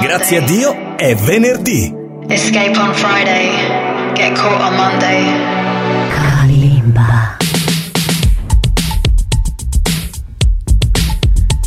Grazie a Dio è venerdì. Escape on Friday, get caught on Monday. Kalimba.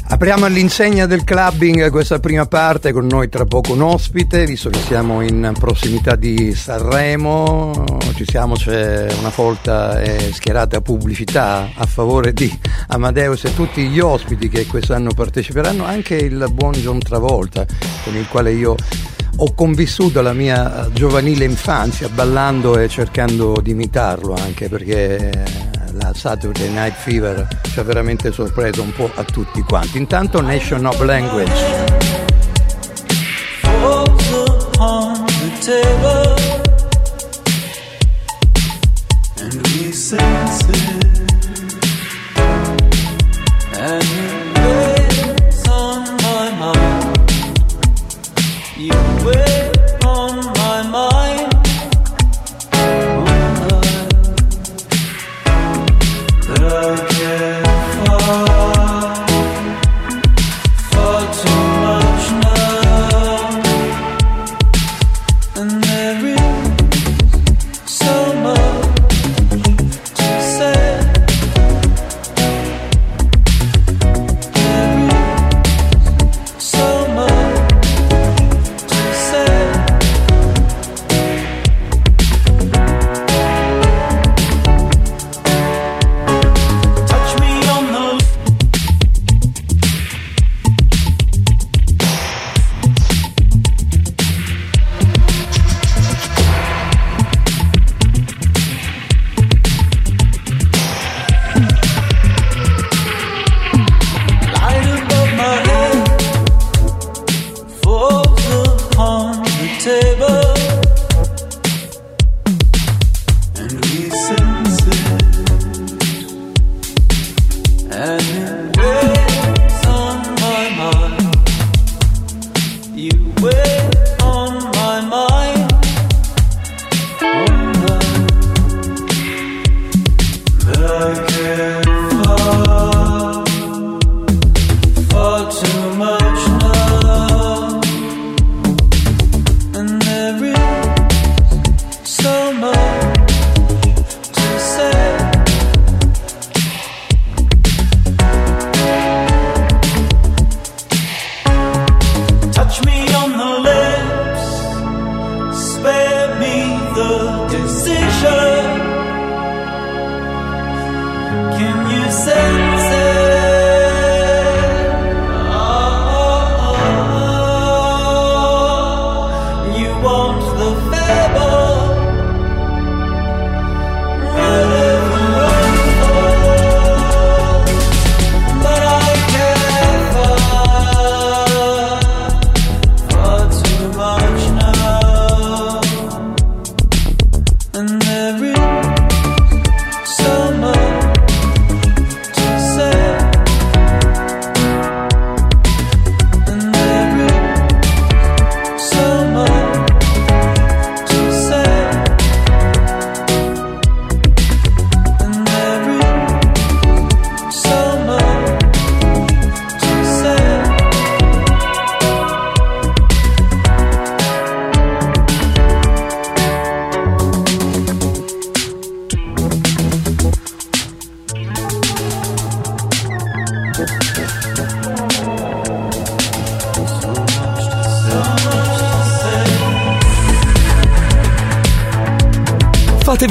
Apriamo all'insegna del clubbing questa prima parte con noi tra poco un ospite, visto che siamo in prossimità di Sanremo, ci siamo, c'è una folta e schierata pubblicità a favore di Amadeus e tutti gli ospiti che quest'anno parteciperanno, anche il buon John Travolta con il quale io ho convissuto la mia giovanile infanzia ballando e cercando di imitarlo anche perché Saturday Night Fever ci ha veramente sorpreso un po' a tutti quanti. Intanto Nation of Language. And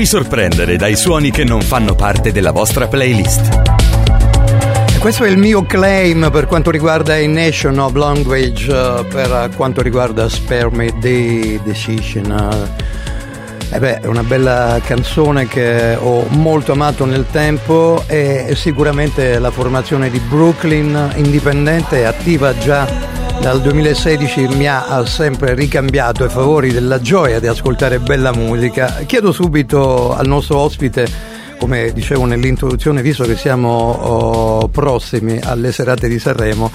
Sorprendere dai suoni che non fanno parte della vostra playlist. Questo è il mio claim per quanto riguarda i Nation of Language, eh, per quanto riguarda Spare Me the Decision. eh. Eh beh, è una bella canzone che ho molto amato nel tempo e sicuramente la formazione di Brooklyn indipendente attiva già dal 2016 mi ha sempre ricambiato ai favori della gioia di ascoltare bella musica. Chiedo subito al nostro ospite, come dicevo nell'introduzione, visto che siamo oh, prossimi alle serate di Sanremo,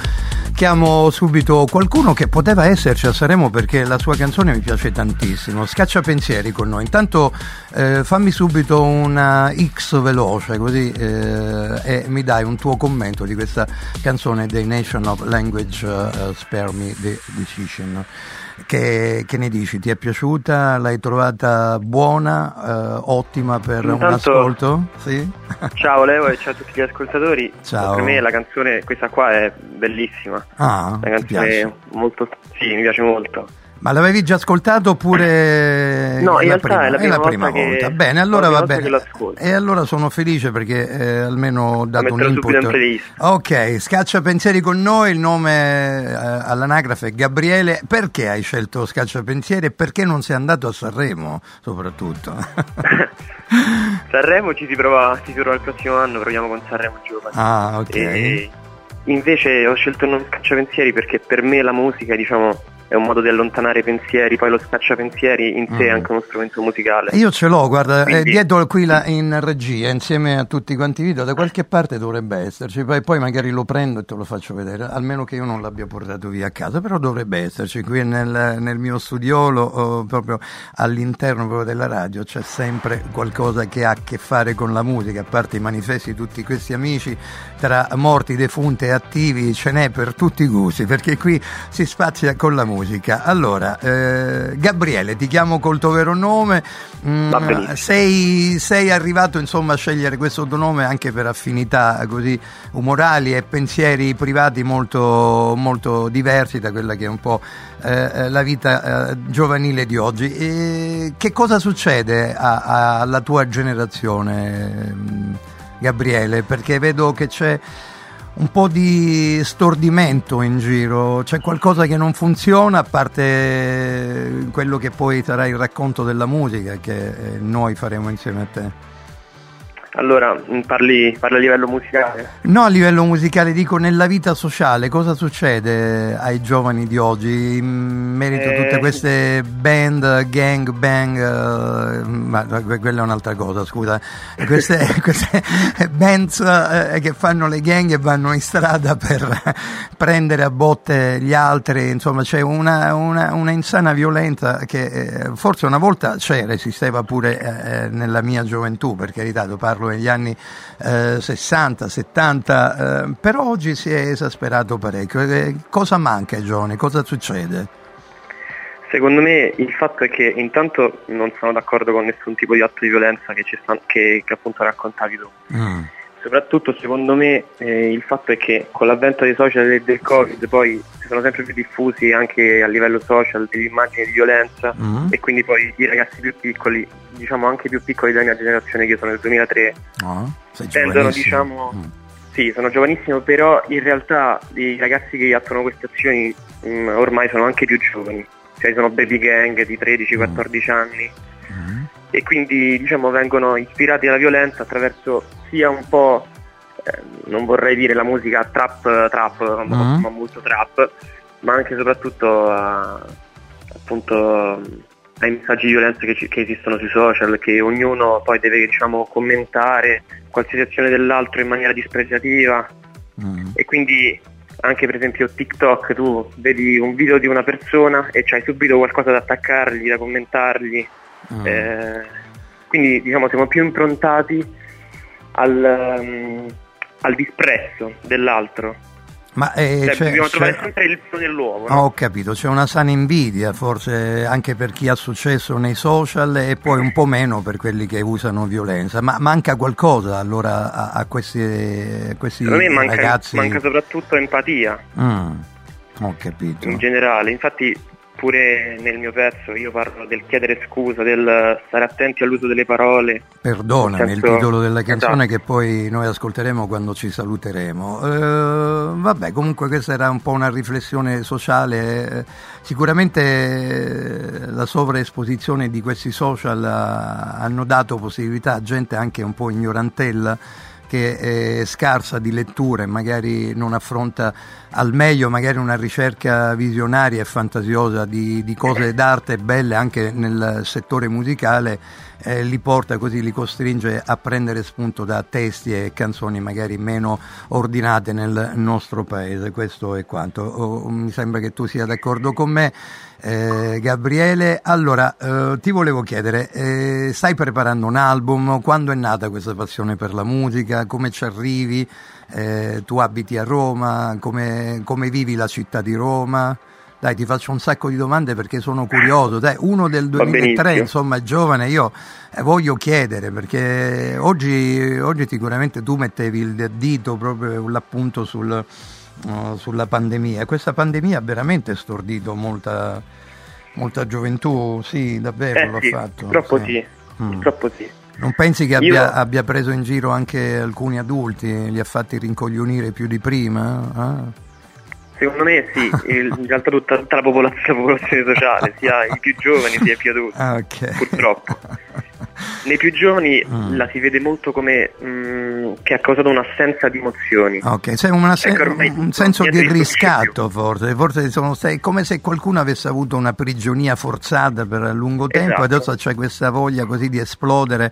Chiamo subito qualcuno che poteva esserci a Sanremo perché la sua canzone mi piace tantissimo. Scaccia pensieri con noi. Intanto eh, fammi subito una X veloce così eh, e mi dai un tuo commento di questa canzone dei Nation of Language uh, Spare Me the Decision. Che, che ne dici? Ti è piaciuta? L'hai trovata buona? eh, ottima per un Intanto- ascolto? Sì? Ciao Leo e ciao a tutti gli ascoltatori. Ciao. Per me la canzone, questa qua è bellissima. Ah, Una canzone molto. Sì, mi piace molto. Ma l'avevi già ascoltato oppure No, in la realtà è la prima volta che- volta? Bene, allora la prima va volta bene. che l'ascolto. E allora sono felice perché eh, almeno ho dato un input. in. Ok, scaccia pensieri con noi, il nome eh, all'anagrafe è Gabriele. Perché hai scelto Scaccia pensieri e perché non sei andato a Sanremo soprattutto? Sanremo ci si prova, ci si prova il prossimo anno, proviamo con Sanremo Giovani. ah, ok. E invece ho scelto non scacciapensieri perché per me la musica, diciamo, è un modo di allontanare i pensieri, poi lo scacciapensieri in sé è Mm. anche uno strumento musicale. Io ce l'ho, guarda, è Quindi- dietro qui là in regia, insieme a tutti quanti i video, da qualche parte dovrebbe esserci, poi, poi magari lo prendo e te lo faccio vedere, almeno che io non l'abbia portato via a casa, però dovrebbe esserci qui nel, nel mio studiolo, oh, proprio all'interno proprio della radio, c'è sempre qualcosa che ha a che fare con la musica, a parte i manifesti di tutti questi amici, tra morti, defunti e attivi, ce n'è per tutti i gusti, perché qui si spazia con la musica. Allora, eh, Gabriele, ti chiamo col tuo vero nome, Mm, sei, sei arrivato insomma a scegliere questo tuo nome anche per affinità così umorali e pensieri privati molto, molto diversi da quella che è un po' eh, la vita eh, giovanile di oggi. E che cosa succede a- a- alla tua generazione, Gabriele? Perché vedo che c'è un po' di stordimento in giro, c'è qualcosa che non funziona a parte quello che poi sarà il racconto della musica che eh, noi faremo insieme a te. Allora, parli, parli a livello musicale? No, a livello musicale dico nella vita sociale, cosa succede ai giovani di oggi in merito a tutte Eh. queste band, gang, bang, eh, ma que- quella è un'altra cosa, scusa, queste, queste bands eh, che fanno le gang e vanno in strada per prendere a botte gli altri, insomma c'è una, una, una insana violenza che eh, forse una volta c'era, esisteva pure eh, nella mia gioventù, per carità, lo parlo negli anni eh, 60, 70, eh, però oggi si è esasperato parecchio. Eh, cosa manca ai giovani? Cosa succede? Secondo me il fatto è che intanto non sono d'accordo con nessun tipo di atto di violenza che, ci sta- che- che appunto raccontavi tu. Mm. Soprattutto secondo me eh, il fatto è che con l'avvento dei social e del Covid poi si sono sempre più diffusi anche a livello social delle immagini di violenza Mm. e quindi poi i ragazzi più piccoli, diciamo anche più piccoli della mia generazione che io sono del 2003, No? Sei tendono diciamo Mm. sì, sono giovanissimo, però in realtà i ragazzi che attuano queste azioni mh, ormai sono anche più giovani, cioè sono baby gang di 13-14 anni Mm. E quindi diciamo vengono ispirati alla violenza attraverso sia un po' eh, non vorrei dire la musica trap trap ma, Mm. ma molto trap ma anche e soprattutto a, appunto ai messaggi di violenza che, ci- che esistono sui social che ognuno poi deve diciamo commentare qualsiasi azione dell'altro in maniera dispregiativa Mm. e quindi anche per esempio TikTok tu vedi un video di una persona e c'hai subito qualcosa da attaccargli, da commentargli Mm. eh, quindi diciamo siamo più improntati al, ehm, al disprezzo dell'altro. Ma eh, Cioè, c'è- dobbiamo trovare c'è- sempre il filo nell'uovo. Ah, no? ho capito, c'è una sana invidia forse anche per chi ha successo nei social e poi un po' meno per quelli che usano violenza, ma manca qualcosa allora a, a questi, a questi me manca, ragazzi? manca soprattutto empatia Mm, ho capito. in generale. Infatti pure nel mio pezzo io parlo del chiedere scusa, del stare attenti all'uso delle parole. Perdonami Nel il senso- titolo della canzone Esatto. che poi noi ascolteremo quando ci saluteremo. Eh, vabbè, comunque questa era un po' una riflessione sociale. Eh, Sicuramente eh, la sovraesposizione di questi social ha- hanno dato possibilità a gente anche un po' ignorantella che è scarsa di lettura e magari non affronta al meglio magari una ricerca visionaria e fantasiosa di, di cose d'arte belle anche nel settore musicale, eh, li porta così, li costringe a prendere spunto da testi e canzoni magari meno ordinate nel nostro paese. Questo è quanto. Oh, mi sembra che tu sia d'accordo con me. Eh, Gabriele, allora eh, ti volevo chiedere, eh, stai preparando un album? Quando è nata questa passione per la musica? Come ci arrivi? Eh, tu abiti a Roma? Come, come vivi la città di Roma? Dai, ti faccio un sacco di domande perché sono curioso. Dai, uno del Va 2003, benissimo. insomma, giovane, io eh, voglio chiedere perché oggi, oggi sicuramente tu mettevi il dito proprio l'appunto sul, uh, sulla pandemia. Questa pandemia ha veramente stordito molta, molta gioventù, sì, davvero Eh l'ha sì, fatto. purtroppo sì. sì, Mm. purtroppo sì. Non pensi che abbia, Io- abbia preso in giro anche alcuni adulti, li ha fatti rincoglionire più di prima? Ah. Secondo me sì, in realtà tutta, tutta la, popolaz- la popolazione sociale, sia i più giovani sia i più adulti, Ah, ok. purtroppo. Nei più giovani Mm. la si vede molto come mm, che ha causato un'assenza di emozioni. Ok, c'è una se- Ecco, un senso di riscatto forse, forse sono stai- come se qualcuno avesse avuto una prigionia forzata per lungo tempo e Esatto. adesso c'è questa voglia così di esplodere,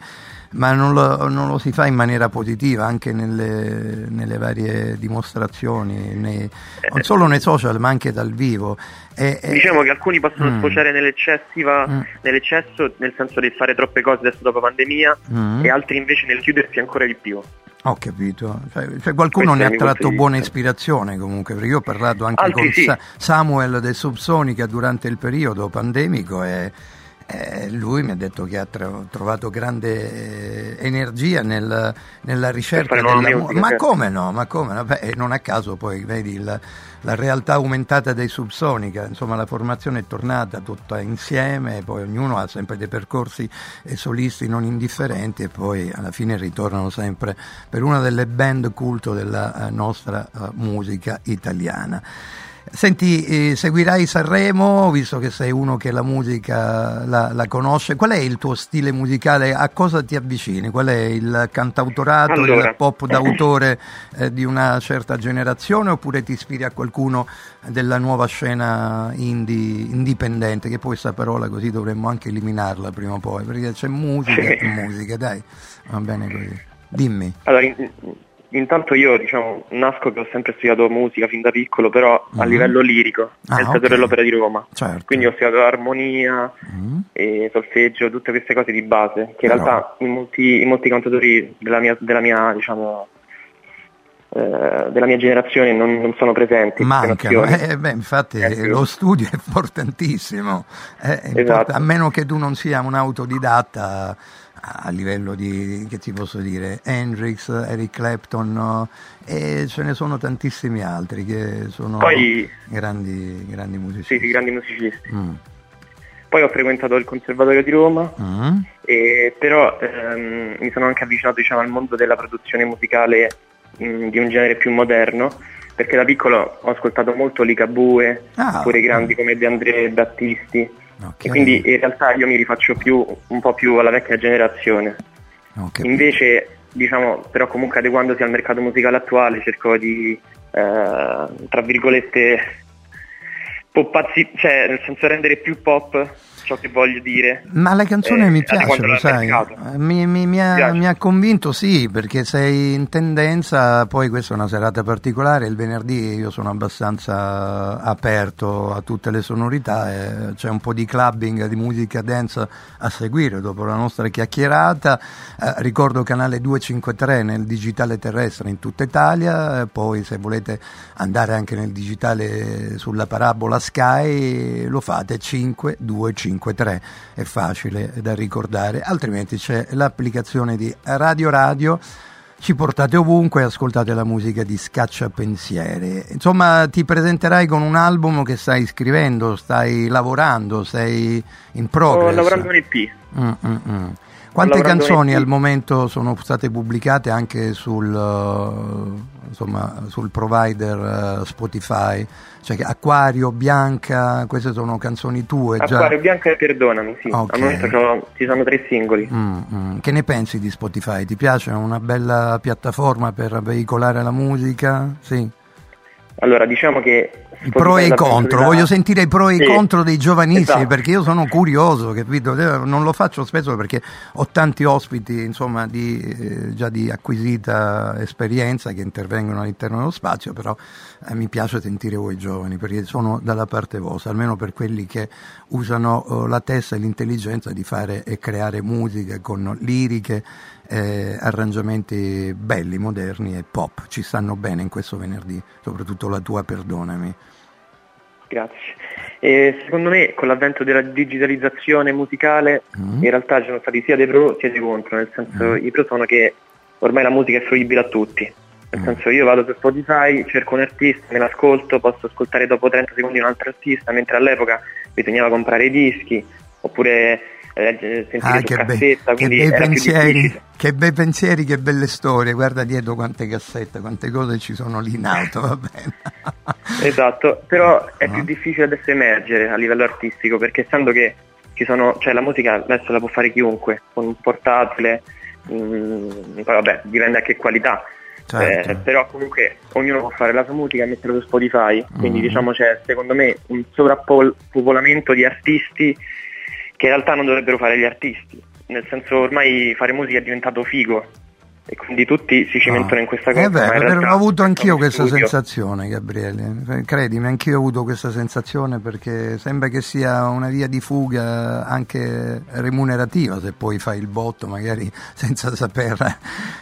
ma non lo, non lo si fa in maniera positiva anche nelle, nelle varie dimostrazioni, nei- non solo nei social ma anche dal vivo. E- e- Diciamo che alcuni possono Mm. sfociare nell'eccessiva, Mm. nell'eccesso, nel senso di fare troppe cose adesso dopo pandemia, Mm. e altri invece nel chiudersi ancora di più. Ho capito, cioè, cioè qualcuno Questo ne ha tratto buona ispirazione comunque, perché io ho parlato anche Altri con sì. Sa- Samuel del Subsonica durante il periodo pandemico e, e lui mi ha detto che ha tro- trovato grande eh, energia nel- nella ricerca della musica, Ma certo. come no? Ma come no? Beh, e non a caso poi vedi il- la realtà aumentata dei Subsonica, insomma la formazione è tornata tutta insieme, e poi ognuno ha sempre dei percorsi eh, solisti non indifferenti e poi alla fine ritornano sempre per una delle band culto della eh, nostra eh, musica italiana. Senti, eh, seguirai Sanremo, visto che sei uno che la musica la, la conosce, qual è il tuo stile musicale? A cosa ti avvicini? Qual è il cantautorato, Allora. il pop d'autore eh, di una certa generazione oppure ti ispiri a qualcuno della nuova scena indie, indipendente? Che poi questa parola così dovremmo anche eliminarla prima o poi, perché c'è musica e musica, dai, va bene così. Dimmi. Allora, in- intanto io diciamo nasco che ho sempre studiato musica fin da piccolo, però a Mhm. livello lirico, Ah, nel Teatro ok. dell'Opera di Roma. Certo. Quindi ho studiato armonia, Mm. e solfeggio, tutte queste cose di base, che in Però- realtà in molti, in molti cantatori della mia, della mia diciamo, eh, della mia generazione non, non sono presenti. Mancano, eh, beh, infatti Eh, sì. lo studio è importantissimo, eh, è Esatto. import- a meno che tu non sia un autodidatta a livello di, che ti posso dire, Hendrix, Eric Clapton, no? e ce ne sono tantissimi altri che sono Poi- grandi, grandi musicisti. sì, grandi musicisti. Mm. Poi ho frequentato il Conservatorio di Roma, Mm. e però ehm, mi sono anche avvicinato diciamo, al mondo della produzione musicale mh, di un genere più moderno, perché da piccolo ho ascoltato molto Ligabue, Ah. pure grandi come De André Battisti, Ok. e quindi in realtà io mi rifaccio più, un po' più alla vecchia generazione. Capito. Invece, diciamo, però comunque adeguandosi al mercato musicale attuale cerco di, eh, tra virgolette, poppazzi, cioè nel senso rendere più pop ciò che voglio dire. Ma la canzone Eh, mi piace, lo sai. Eh, mi, mi- mi ha, Piace. mi ha convinto sì, perché sei in tendenza, poi questa è una serata particolare, il venerdì io sono abbastanza aperto a tutte le sonorità, e c'è un po' di clubbing, di musica dance a seguire dopo la nostra chiacchierata, Eh, ricordo canale 253 nel digitale terrestre in tutta Italia, eh, poi se volete andare anche nel digitale sulla parabola Sky lo fate 5253, è facile da ricordare, altrimenti c'è l'applicazione di Radio Radio. Ci portate ovunque e ascoltate la musica di Scaccia Pensieri. Insomma, ti presenterai con un album che stai scrivendo, stai lavorando, sei in progress. Sto lavorando un EP. Mm, mm, mm. Quante canzoni al momento sono state pubblicate anche sul, eh, insomma, sul provider eh, Spotify? Cioè Acquario, Bianca, queste sono canzoni tue già. Acquario Bianca e Perdonami, sì. Ok. Al momento ci sono tre singoli. Mm, mm. Che ne pensi di Spotify? Ti piace? È una bella piattaforma per veicolare la musica? Sì. Allora, diciamo che... I pro e i contro, voglio sentire i pro e i Sì, contro dei giovanissimi esatto. perché io sono curioso, capito? Eh, Non lo faccio spesso perché ho tanti ospiti, insomma, di, eh, già di acquisita esperienza che intervengono all'interno dello spazio, però eh, mi piace sentire voi giovani perché sono dalla parte vostra, almeno per quelli che usano eh, la testa e l'intelligenza di fare e creare musica con liriche, eh, arrangiamenti belli, moderni e pop. Ci stanno bene in questo venerdì, soprattutto la tua, perdonami. Grazie. E secondo me con l'avvento della digitalizzazione musicale Mm. in realtà ci sono stati sia dei pro sia dei contro, nel senso i pro sono che ormai la musica è fruibile a tutti. Nel Mm. senso io vado su Spotify, cerco un artista, me l'ascolto, posso ascoltare dopo 30 secondi un altro artista, mentre all'epoca bisognava comprare i dischi oppure eh, sentire Ah, che, cassetta, che quindi bei pensieri, che bei pensieri, che belle storie. Guarda dietro quante cassette, quante cose ci sono lì in auto, va bene. Esatto, però è Ah. più difficile adesso emergere a livello artistico perché essendo che ci sono, cioè la musica adesso la può fare chiunque, con un portatile, mm, poi vabbè, dipende a che qualità. Certo. Eh, però comunque ognuno può fare la sua musica e metterla su Spotify, quindi Mhm. diciamo c'è secondo me un sovrappopolamento di artisti che in realtà non dovrebbero fare gli artisti, nel senso ormai fare musica è diventato figo e quindi tutti si cimentano in questa cosa. È vero, ho avuto anch'io questa studio. sensazione, Gabriele. Credimi, anch'io ho avuto questa sensazione perché sembra che sia una via di fuga anche remunerativa se poi fai il botto, magari senza sapere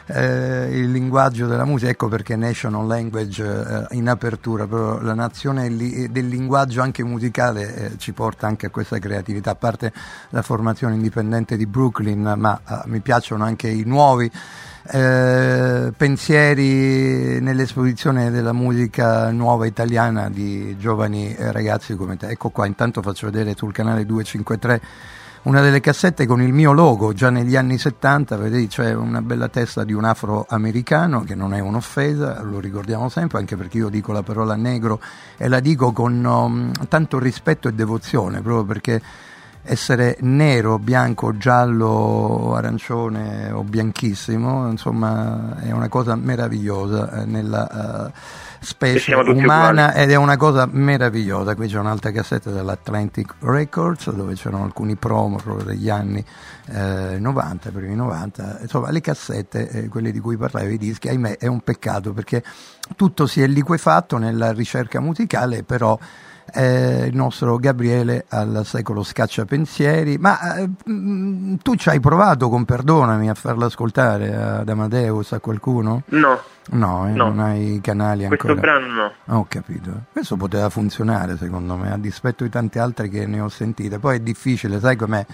eh, il linguaggio della musica. Ecco perché National Language eh, in apertura, però la nazione del linguaggio anche musicale eh, ci porta anche a questa creatività, a parte la formazione indipendente di Brooklyn, ma eh, mi piacciono anche i nuovi eh, pensieri nell'esposizione della musica nuova italiana di giovani eh, ragazzi come te. Ecco qua, intanto faccio vedere sul canale 253 una delle cassette con il mio logo già negli anni 70, vedete c'è una bella testa di un afroamericano che non è un'offesa, lo ricordiamo sempre anche perché io dico la parola negro e la dico con um, tanto rispetto e devozione, proprio perché essere nero, bianco, giallo, arancione o bianchissimo, insomma, è una cosa meravigliosa eh, nella eh, specie umana uguali. ed è una cosa meravigliosa. Qui c'è un'altra cassetta dell'Atlantic Records dove c'erano alcuni promo degli anni eh, 90, primi 90. Insomma, le cassette, eh, quelle di cui parlavi, i dischi, ahimè, è un peccato perché tutto si è liquefatto nella ricerca musicale, però eh, il nostro Gabriele al secolo scacciapensieri. Ma eh, mm, tu ci hai provato con Perdonami a farlo ascoltare ad Amadeus, a qualcuno? No, No, eh, No. non hai canali questo ancora. brano no. Ho capito. Questo poteva funzionare secondo me, a dispetto di tante altre che ne ho sentite. Poi è difficile, sai com'è?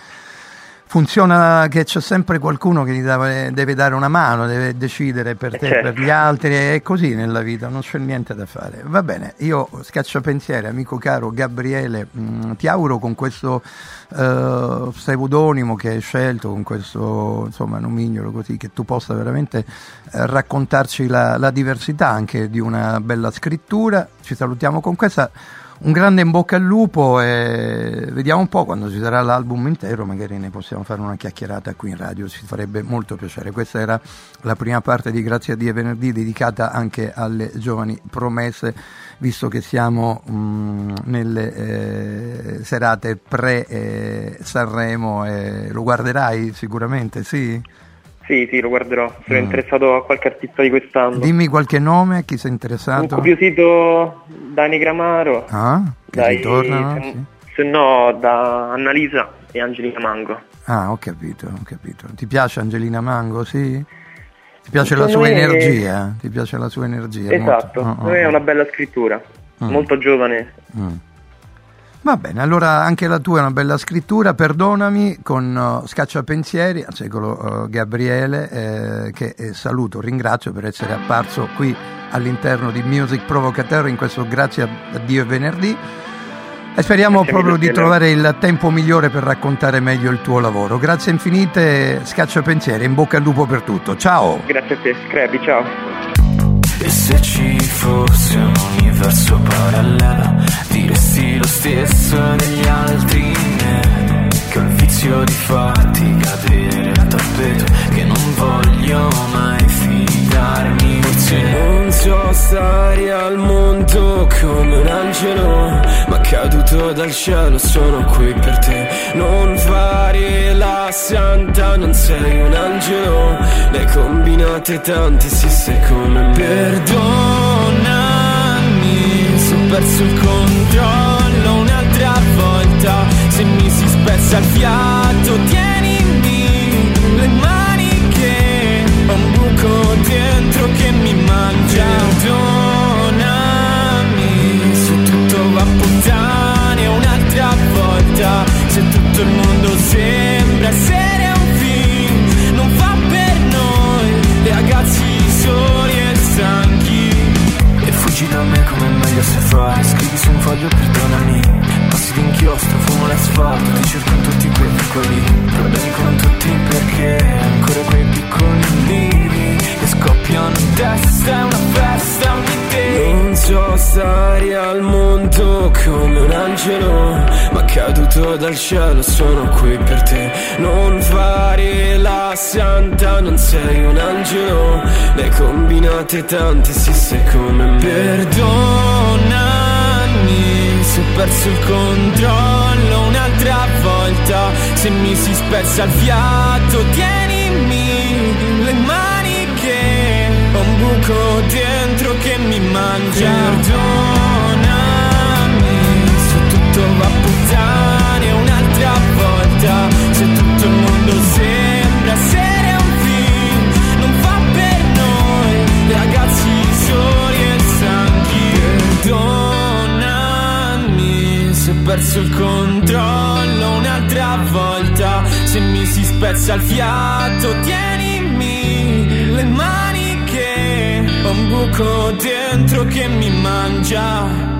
Funziona che c'è sempre qualcuno che gli dava- deve dare una mano, deve decidere per te, certo. per gli altri, è così nella vita, non c'è niente da fare. Va bene, io scacciapensieri, amico caro Gabriele, mh, ti auguro con questo eh, pseudonimo che hai scelto, con questo insomma nomignolo così, che tu possa veramente eh, raccontarci la, la diversità anche di una bella scrittura. Ci salutiamo con questa. Un grande in bocca al lupo e vediamo un po' quando ci sarà l'album intero, magari ne possiamo fare una chiacchierata qui in radio, ci farebbe molto piacere. Questa era la prima parte di Grazie a Dio venerdì dedicata anche alle giovani promesse, visto che siamo mh, nelle eh, serate pre-Sanremo e lo guarderai sicuramente, sì? Sì, sì, lo guarderò. Sono Mm. interessato a qualche artista di quest'anno. Dimmi qualche nome, a chi sei interessato? Incuriosito da Negramaro, Ah, che dai- ritornano? se, Sì. se no da Annalisa e Angelina Mango. Ah, ho capito, ho capito. Ti piace Angelina Mango, sì? Ti piace la sua energia? Ti piace la sua energia? esatto, molto. secondo me è una bella scrittura, Mm. molto giovane. Mm. Va bene, allora anche la tua è una bella scrittura, perdonami, con uh, Scacciapensieri, al secolo uh, Gabriele, eh, che eh, saluto, ringrazio per essere apparso qui all'interno di Music Provocateur in questo Grazie a Dio è venerdì. E speriamo Grazie proprio di trovare il tempo migliore per raccontare meglio il tuo lavoro. Grazie infinite, scaccia pensieri, in bocca al lupo per tutto. Ciao! Grazie a te, Scrappy, ciao. E se ci fosse un universo parallelo Diresti lo stesso degli altri me Che ho il vizio di farti cadere tappeto Che non voglio mai fidarmi te. Non so stare al mondo come un angelo Ma caduto dal cielo sono qui per te. Non fare la santa, non sei un angelo. Le combinate tante, sì sei come me. Perdonami se ho perso il controllo un'altra volta. Se mi si spezza il fiato tienimi il mondo sembra essere un film. Non fa per noi ragazzi soli e stanchi. E fuggi da me come meglio se fai Scrivi su un foglio perdonami Passi d'inchiostro, fumo l'asfalto Ti cerco in tutti quei piccoli Problemi con tutti perché Ancora quei piccoli nidi Che scoppiano in testa È una festa ogni te Non so stare al mondo come un angelo Ma caduto dal cielo sono qui per te. Non fare la santa Non sei un angelo hai combinate tante sì sei come me. Ho perso il controllo un'altra volta. Se mi si spezza il fiato Tienimi le mani che Ho un buco dentro che mi mangia. Perdonami Se tutto va a puttane perso il controllo un'altra volta. Se mi si spezza il fiato tienimi le mani che Ho un buco dentro che mi mangia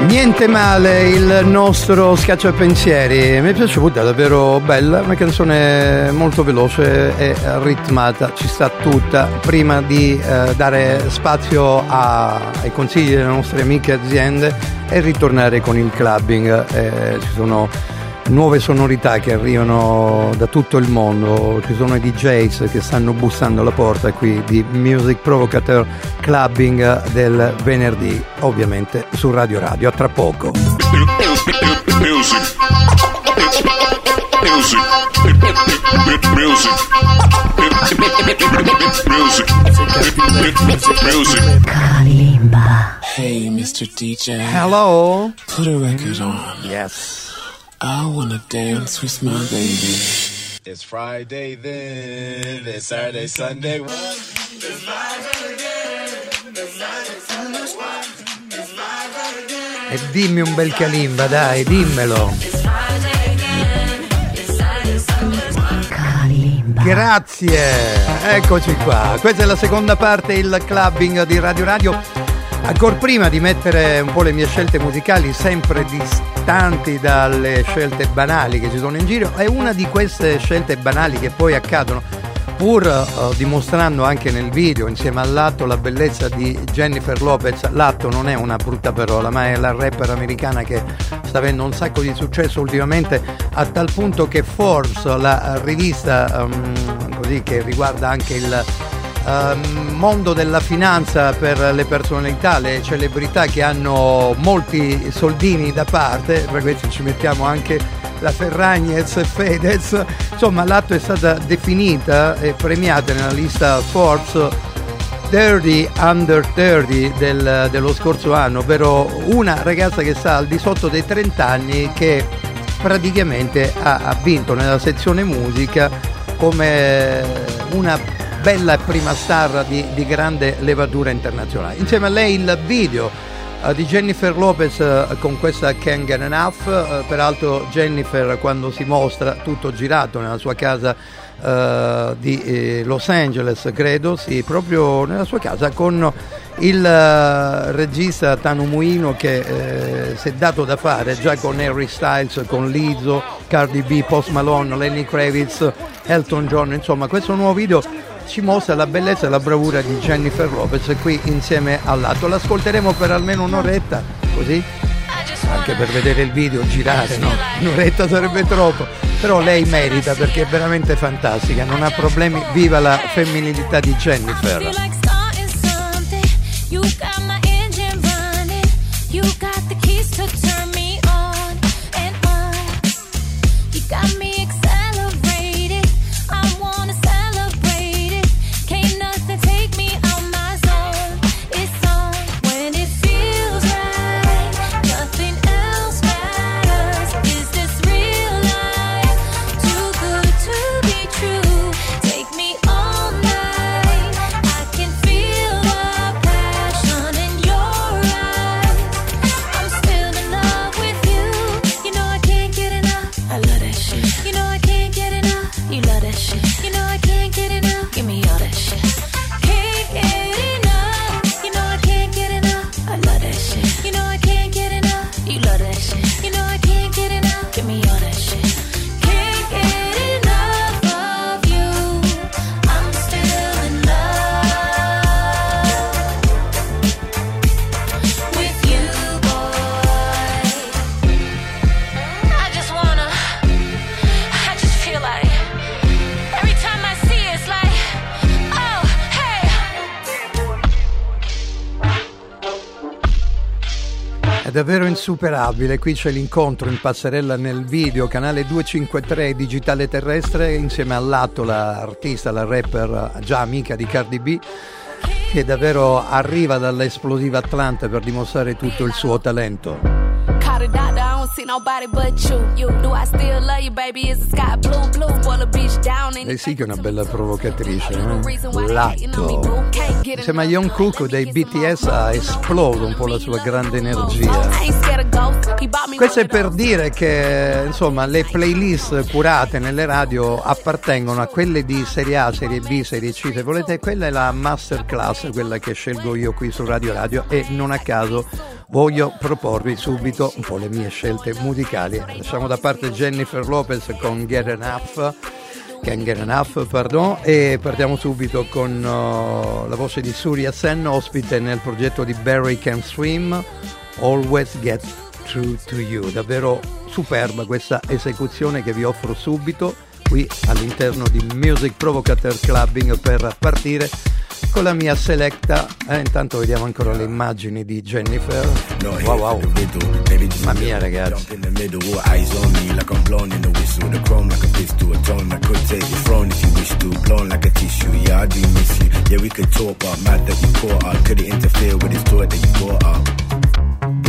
Niente male il nostro scacciapensieri, mi è piaciuta, davvero bella, una canzone molto veloce e ritmata, ci sta tutta. Prima di eh, dare spazio a- ai consigli delle nostre amiche aziende e ritornare con il clubbing, eh, ci sono nuove sonorità che arrivano da tutto il mondo, ci sono i DJs che stanno bussando alla porta qui di Music Provocateur Clubbing del venerdì, ovviamente su Radio Radio, a tra poco. Music. Music. Music. Music. Hey, Mr. DJ, Hello? put a record on. Yes. I wanna dance with my baby. It's Friday then, it's Saturday, Sunday. E dimmi un bel calimba, dai, dimmelo. Grazie, eccoci qua. Questa è la seconda parte, il clubbing di Radio Radio. Ancora prima di mettere un po' le mie scelte musicali, sempre distanti dalle scelte banali che ci sono in giro, è una di queste scelte banali che poi accadono, pur eh, dimostrando anche nel video insieme all'atto la bellezza di Jennifer Lopez. L'atto non è una brutta parola, ma è la rapper americana che sta avendo un sacco di successo ultimamente, a tal punto che Forbes, la rivista ehm, così che riguarda anche il ehm, mondo della finanza per le personalità, le celebrità che hanno molti soldini da parte, per questo ci mettiamo anche la Ferragnez e Fedez, insomma l'atto è stata definita e premiata nella lista Forbes 30 under 30 del- dello scorso anno, ovvero una ragazza che sta al di sotto dei 30 anni che praticamente ha, ha vinto nella sezione musica come una bella prima star di, di grande levatura internazionale. Insieme a lei il video eh, di Jennifer Lopez eh, con questa Can't Get Enough, eh, peraltro Jennifer quando si mostra tutto girato nella sua casa di eh, Los Angeles, credo, sì, proprio nella sua casa con il regista Tano Muino che eh, si è dato da fare già con Harry Styles, con Lizzo, Cardi B, Post Malone, Lenny Kravitz, Elton John, insomma questo nuovo video ci mostra la bellezza e la bravura di Jennifer Lopez qui insieme al lato. L'ascolteremo per almeno un'oretta, così anche per vedere il video girare, no? Un'oretta sarebbe troppo, però lei merita perché è veramente fantastica, non ha problemi, viva la femminilità di Jennifer. Insuperabile, qui c'è l'incontro in passerella nel video, canale 253 digitale terrestre, insieme all'atto l'artista, la rapper già amica di Cardi B, che davvero arriva dall'esplosiva Atlanta per dimostrare tutto il suo talento. Call the doctor, I don't see nobody but you. You do I still love you, baby? Is the sky blue, blue? Spoil a bitch down and Lei sì che è una bella provocatrice, eh? L'atto. Insieme a Young Cook dei BTS ha esploso un po' la sua grande energia. Questo è per dire che insomma le playlist curate nelle radio appartengono a quelle di serie A, serie B, serie C, se volete, quella è la masterclass, quella che scelgo io qui su Radio Radio e non a caso voglio proporvi subito un po' le mie scelte musicali. Lasciamo da parte Jennifer Lopez con Get Enough. Can't Get Enough, pardon, e partiamo subito con uh, la voce di Surya Sen, ospite nel progetto di Barry Can Swim, Always Get True to You. Davvero superba questa esecuzione che vi offro subito qui all'interno di Music Provocateur Clubbing per partire con la mia selecta. Eh, intanto vediamo ancora le immagini di Jennifer. Wow wow. Mamma mia ragazzi.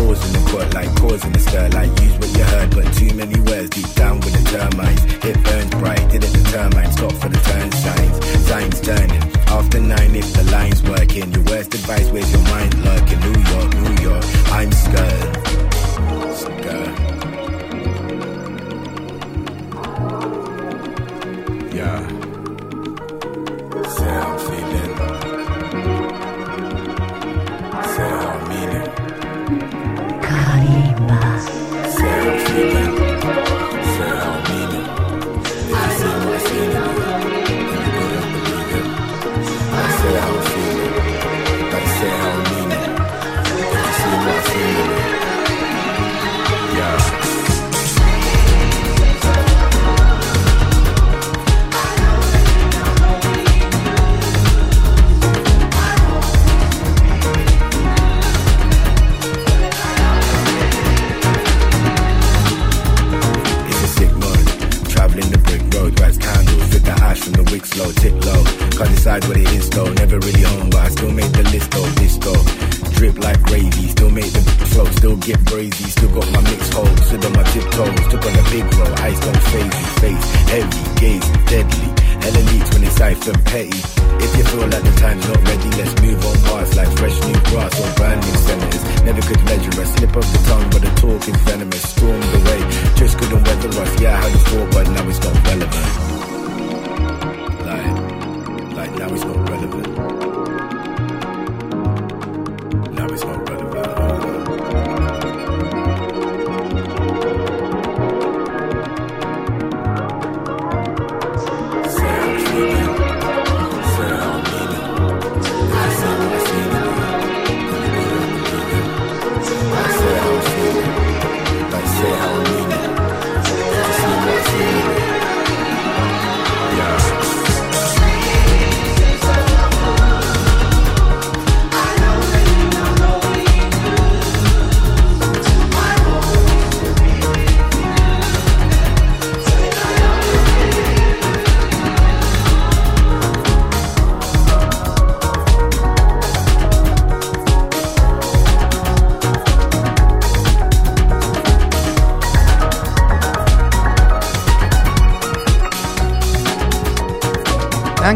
Causing in the butt like causing a stir like use what you heard but too many words deep down with the termites. It burns bright, Did the termites stop for the turn signs. Signs turning, after nine if the line's working Your worst advice, where's your mind lurking? New York, New York, I'm scared. Scared. Yeah.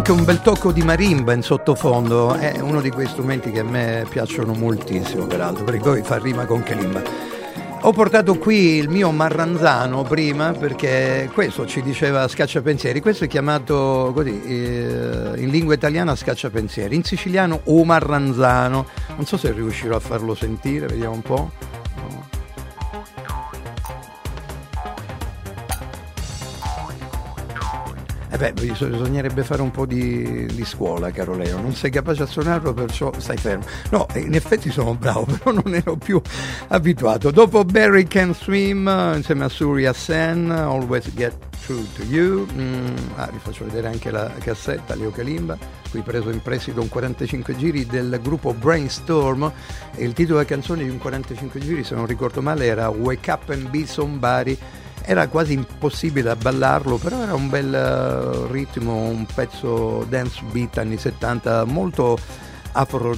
Anche un bel tocco di marimba in sottofondo, è uno di quei strumenti che a me piacciono moltissimo, peraltro, perché poi fa rima con Kalimba. Ho portato qui il mio marranzano prima perché questo ci diceva scacciapensieri, questo è chiamato così eh, in lingua italiana scacciapensieri, in siciliano o marranzano, non so se riuscirò a farlo sentire, vediamo un po'. Beh, bis- bisognerebbe fare un po' di, di scuola, caro Leo. Non sei capace a suonarlo, perciò stai fermo. No, eh, in effetti sono bravo, però non ero più abituato. Dopo Barry Can Swim, insieme a Surya Sen, Always Get Through to You. Mm, ah, vi faccio vedere anche la cassetta, Leo Kalimba, qui preso in prestito un 45 giri del gruppo Brainstorm. E il titolo della canzone di un 45 giri, se non ricordo male, era Wake Up and Be Somebody era quasi impossibile ballarlo, però era un bel eh, ritmo, un pezzo dance beat anni 70 molto afro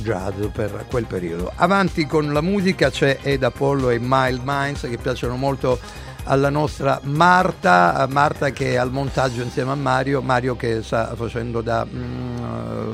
per quel periodo. Avanti con la musica c'è Ed Apollo e Mild Minds che piacciono molto alla nostra Marta, Marta che è al montaggio insieme a Mario, Mario che sta facendo da mm,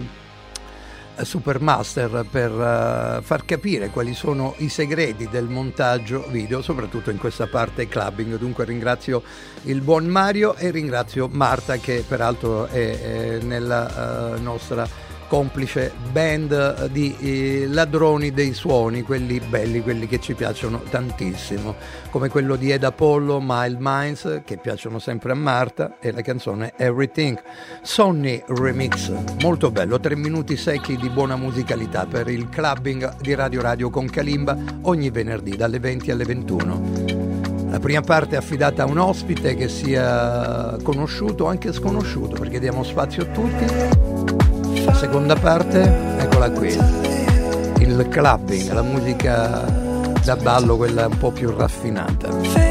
Supermaster per eh, far capire quali sono i segreti del montaggio video, soprattutto in questa parte clubbing. Dunque ringrazio il buon Mario e ringrazio Marta che peraltro è, è nella eh, nostra complice band di eh, ladroni dei suoni, quelli belli, quelli che ci piacciono tantissimo, come quello di Ed Apollo, Mild Minds, che piacciono sempre a Marta, e la canzone Everything. Sonny Remix, molto bello, tre minuti secchi di buona musicalità per il clubbing di Radio Radio con Kalimba ogni venerdì dalle 20 alle 21. La prima parte è affidata a un ospite che sia conosciuto o anche sconosciuto, perché diamo spazio a tutti. Seconda parte, eccola qui, il clubbing, la musica da ballo, quella un po' più raffinata.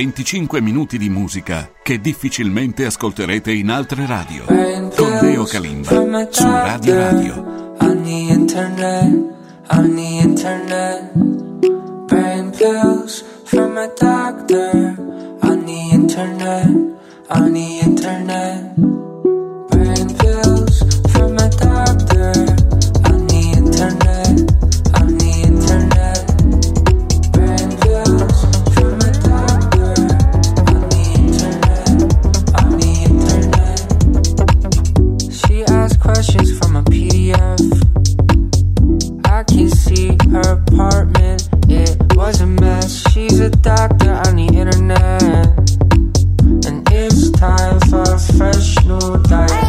25 minuti di musica che difficilmente ascolterete in altre radio. Con Leo Kalimba su Radio Radio. on the internet, on the internet. Brain pills from a doctor on the internet, on the internet. Apartment, it was a mess. She's a doctor on the internet. And it's time for a fresh new diagnosis.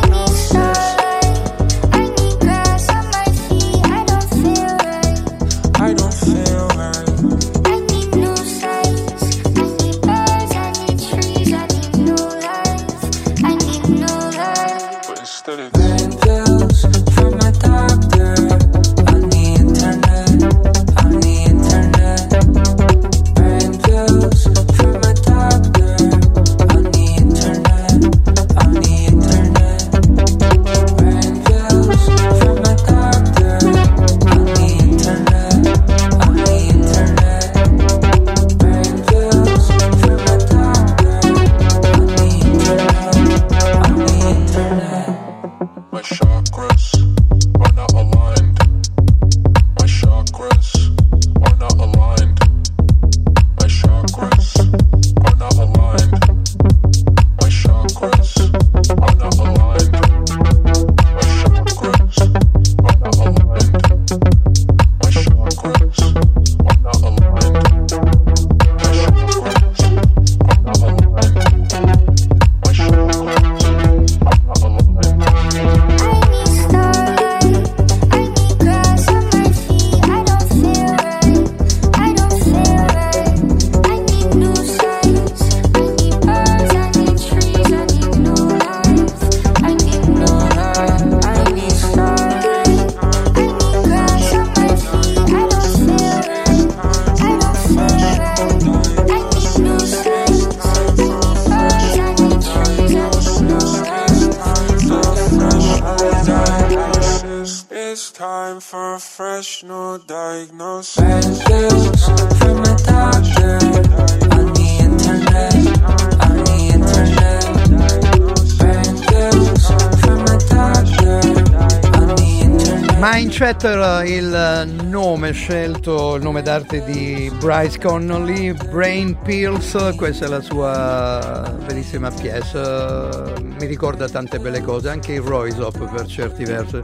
Mindchatter, il nome scelto, il nome d'arte di Bryce Connolly, Brain Pills, questa è la sua bellissima pièce, mi ricorda tante belle cose, anche il Royce Up per certi versi,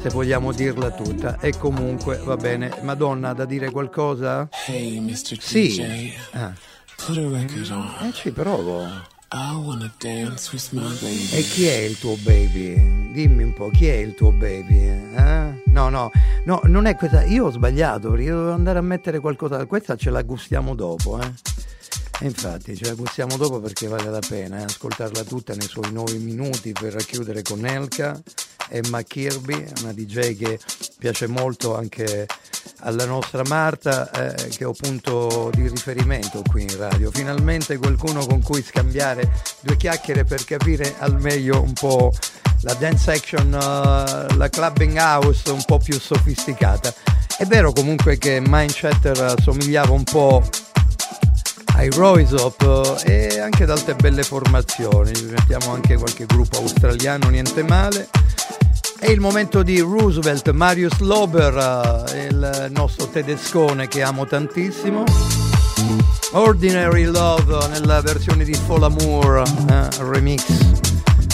se vogliamo dirla tutta. E comunque va bene, Madonna, da dire qualcosa? Hey, Mr. Sì. DJ, Ah. put a record on. Eh, ci provo. E chi è il tuo baby? Dimmi un po', chi è il tuo baby? eh? No, no, no, non è questa. Io ho sbagliato perché dovevo andare a mettere qualcosa. Questa ce la gustiamo dopo, eh? E infatti ce la gustiamo dopo perché vale la pena eh, ascoltarla tutta nei suoi nove minuti per chiudere con Elka, Emma Kirby, una DJ che piace molto anche alla nostra Marta, eh, che un punto di riferimento qui in radio. Finalmente qualcuno con cui scambiare due chiacchiere per capire al meglio un po' la dance action, eh, la clubbing house un po' più sofisticata. È vero comunque che Mindchatter somigliava un po' ai Roisop e anche ad altre belle formazioni. Mettiamo anche qualche gruppo australiano, niente male. È il momento di Roosevelt, Marius Lober, eh, il nostro tedescone che amo tantissimo. Ordinary Love nella versione di Fall Amour eh, remix.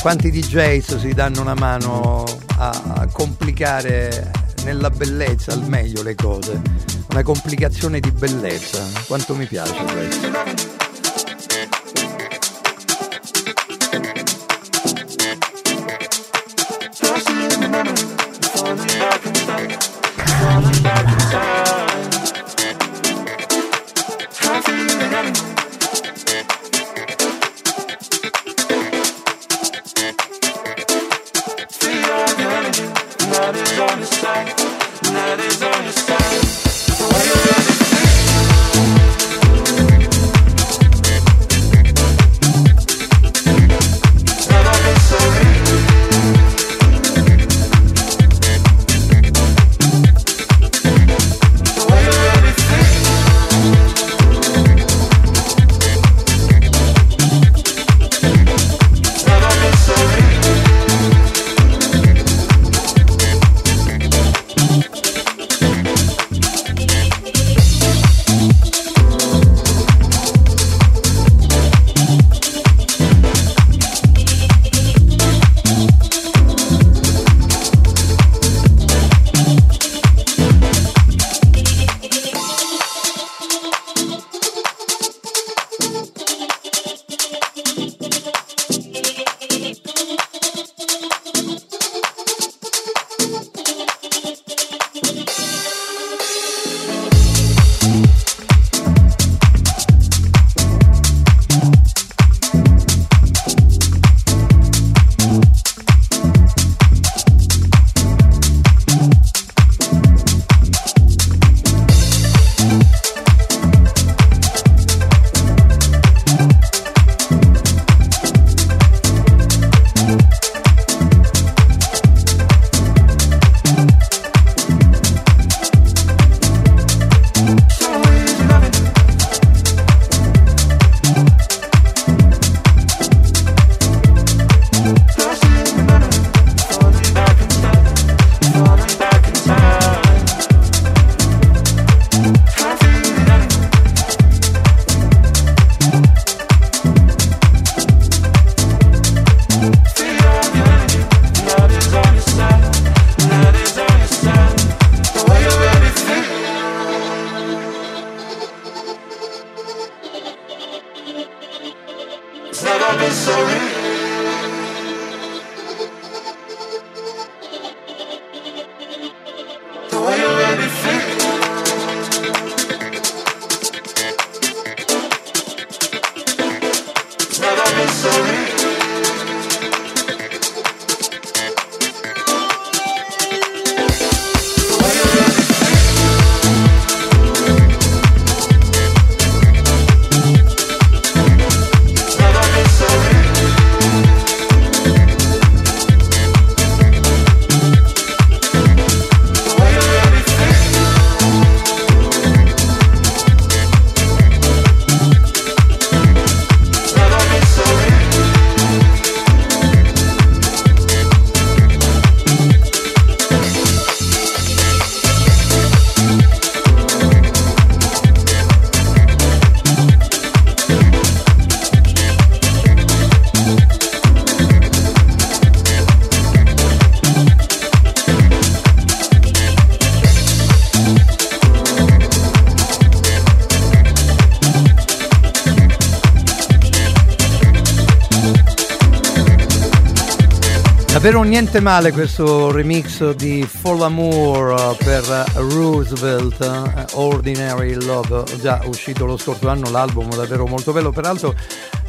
Quanti DJs si danno una mano a complicare nella bellezza al meglio le cose. Una complicazione di bellezza. Quanto mi piace questo. Thank Davvero niente male questo remix di Fall Amour eh, per Roosevelt, eh, Ordinary Love, già uscito lo scorso anno l'album, davvero molto bello, peraltro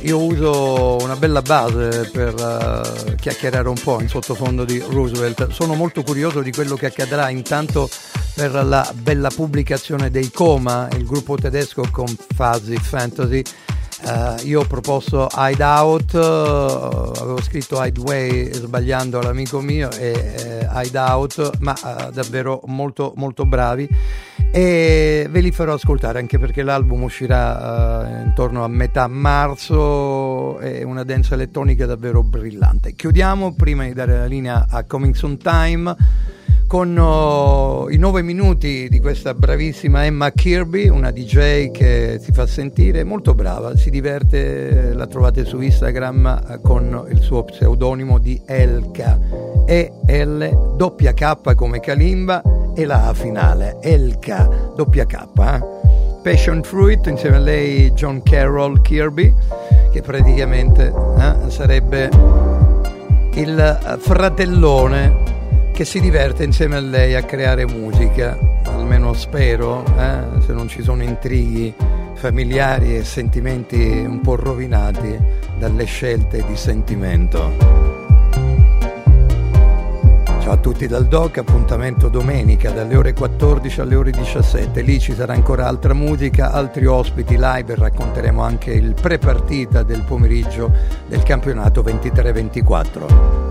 io uso una bella base per uh, chiacchierare un po' in sottofondo di Roosevelt, sono molto curioso di quello che accadrà intanto per la bella pubblicazione dei Coma, il gruppo tedesco con Fuzzy Fantasy Uh, io ho proposto Hideout, uh, avevo scritto Hideaway sbagliando all'amico mio e uh, Hideout, ma uh, davvero molto molto bravi e ve li farò ascoltare anche perché l'album uscirà intorno a metà marzo, è una danza elettronica davvero brillante. Chiudiamo prima di dare la linea a Coming Soon Time con uh, i nove minuti di questa bravissima Emma Kirby, una DJ che si fa sentire molto brava, si diverte, la trovate su Instagram con il suo pseudonimo di Elka, E-L-K come Kalimba e la A finale, Elka, doppia K. Eh? Passion Fruit, insieme a lei John Carroll Kirby, che praticamente eh, sarebbe il fratellone che si diverte insieme a lei a creare musica, almeno spero, eh? se non ci sono intrighi familiari e sentimenti un po' rovinati dalle scelte di sentimento. Ciao a tutti dal Doc, appuntamento domenica dalle ore 14 alle ore 17, lì ci sarà ancora altra musica, altri ospiti live e racconteremo anche il pre-partita del pomeriggio del campionato 23-24.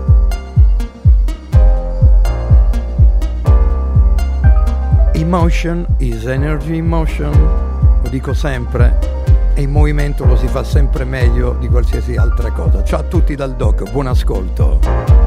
Emotion is energy in motion, lo dico sempre, e in movimento lo si fa sempre meglio di qualsiasi altra cosa. Ciao a tutti dal Doc, buon ascolto.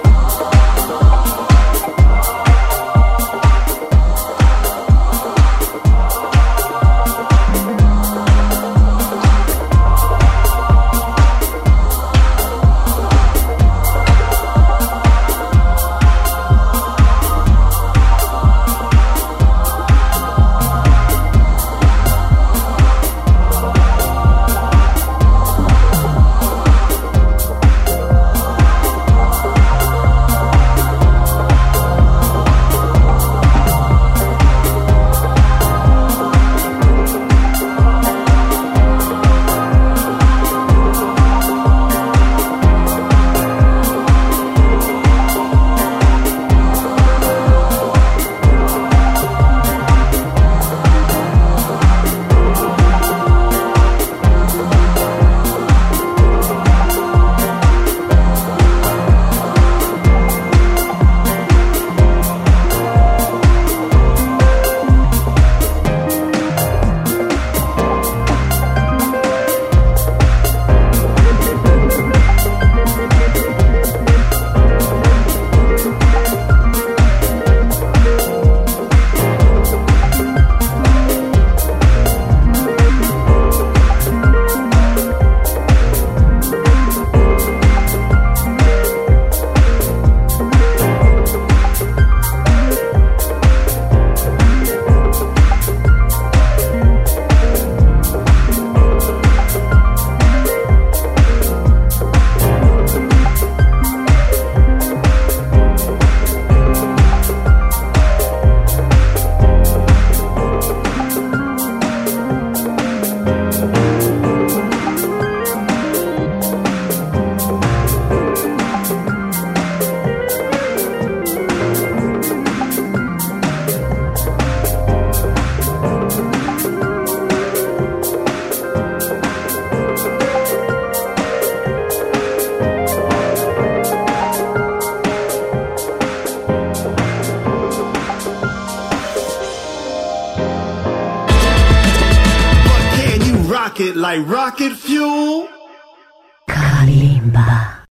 Like rocket fuel?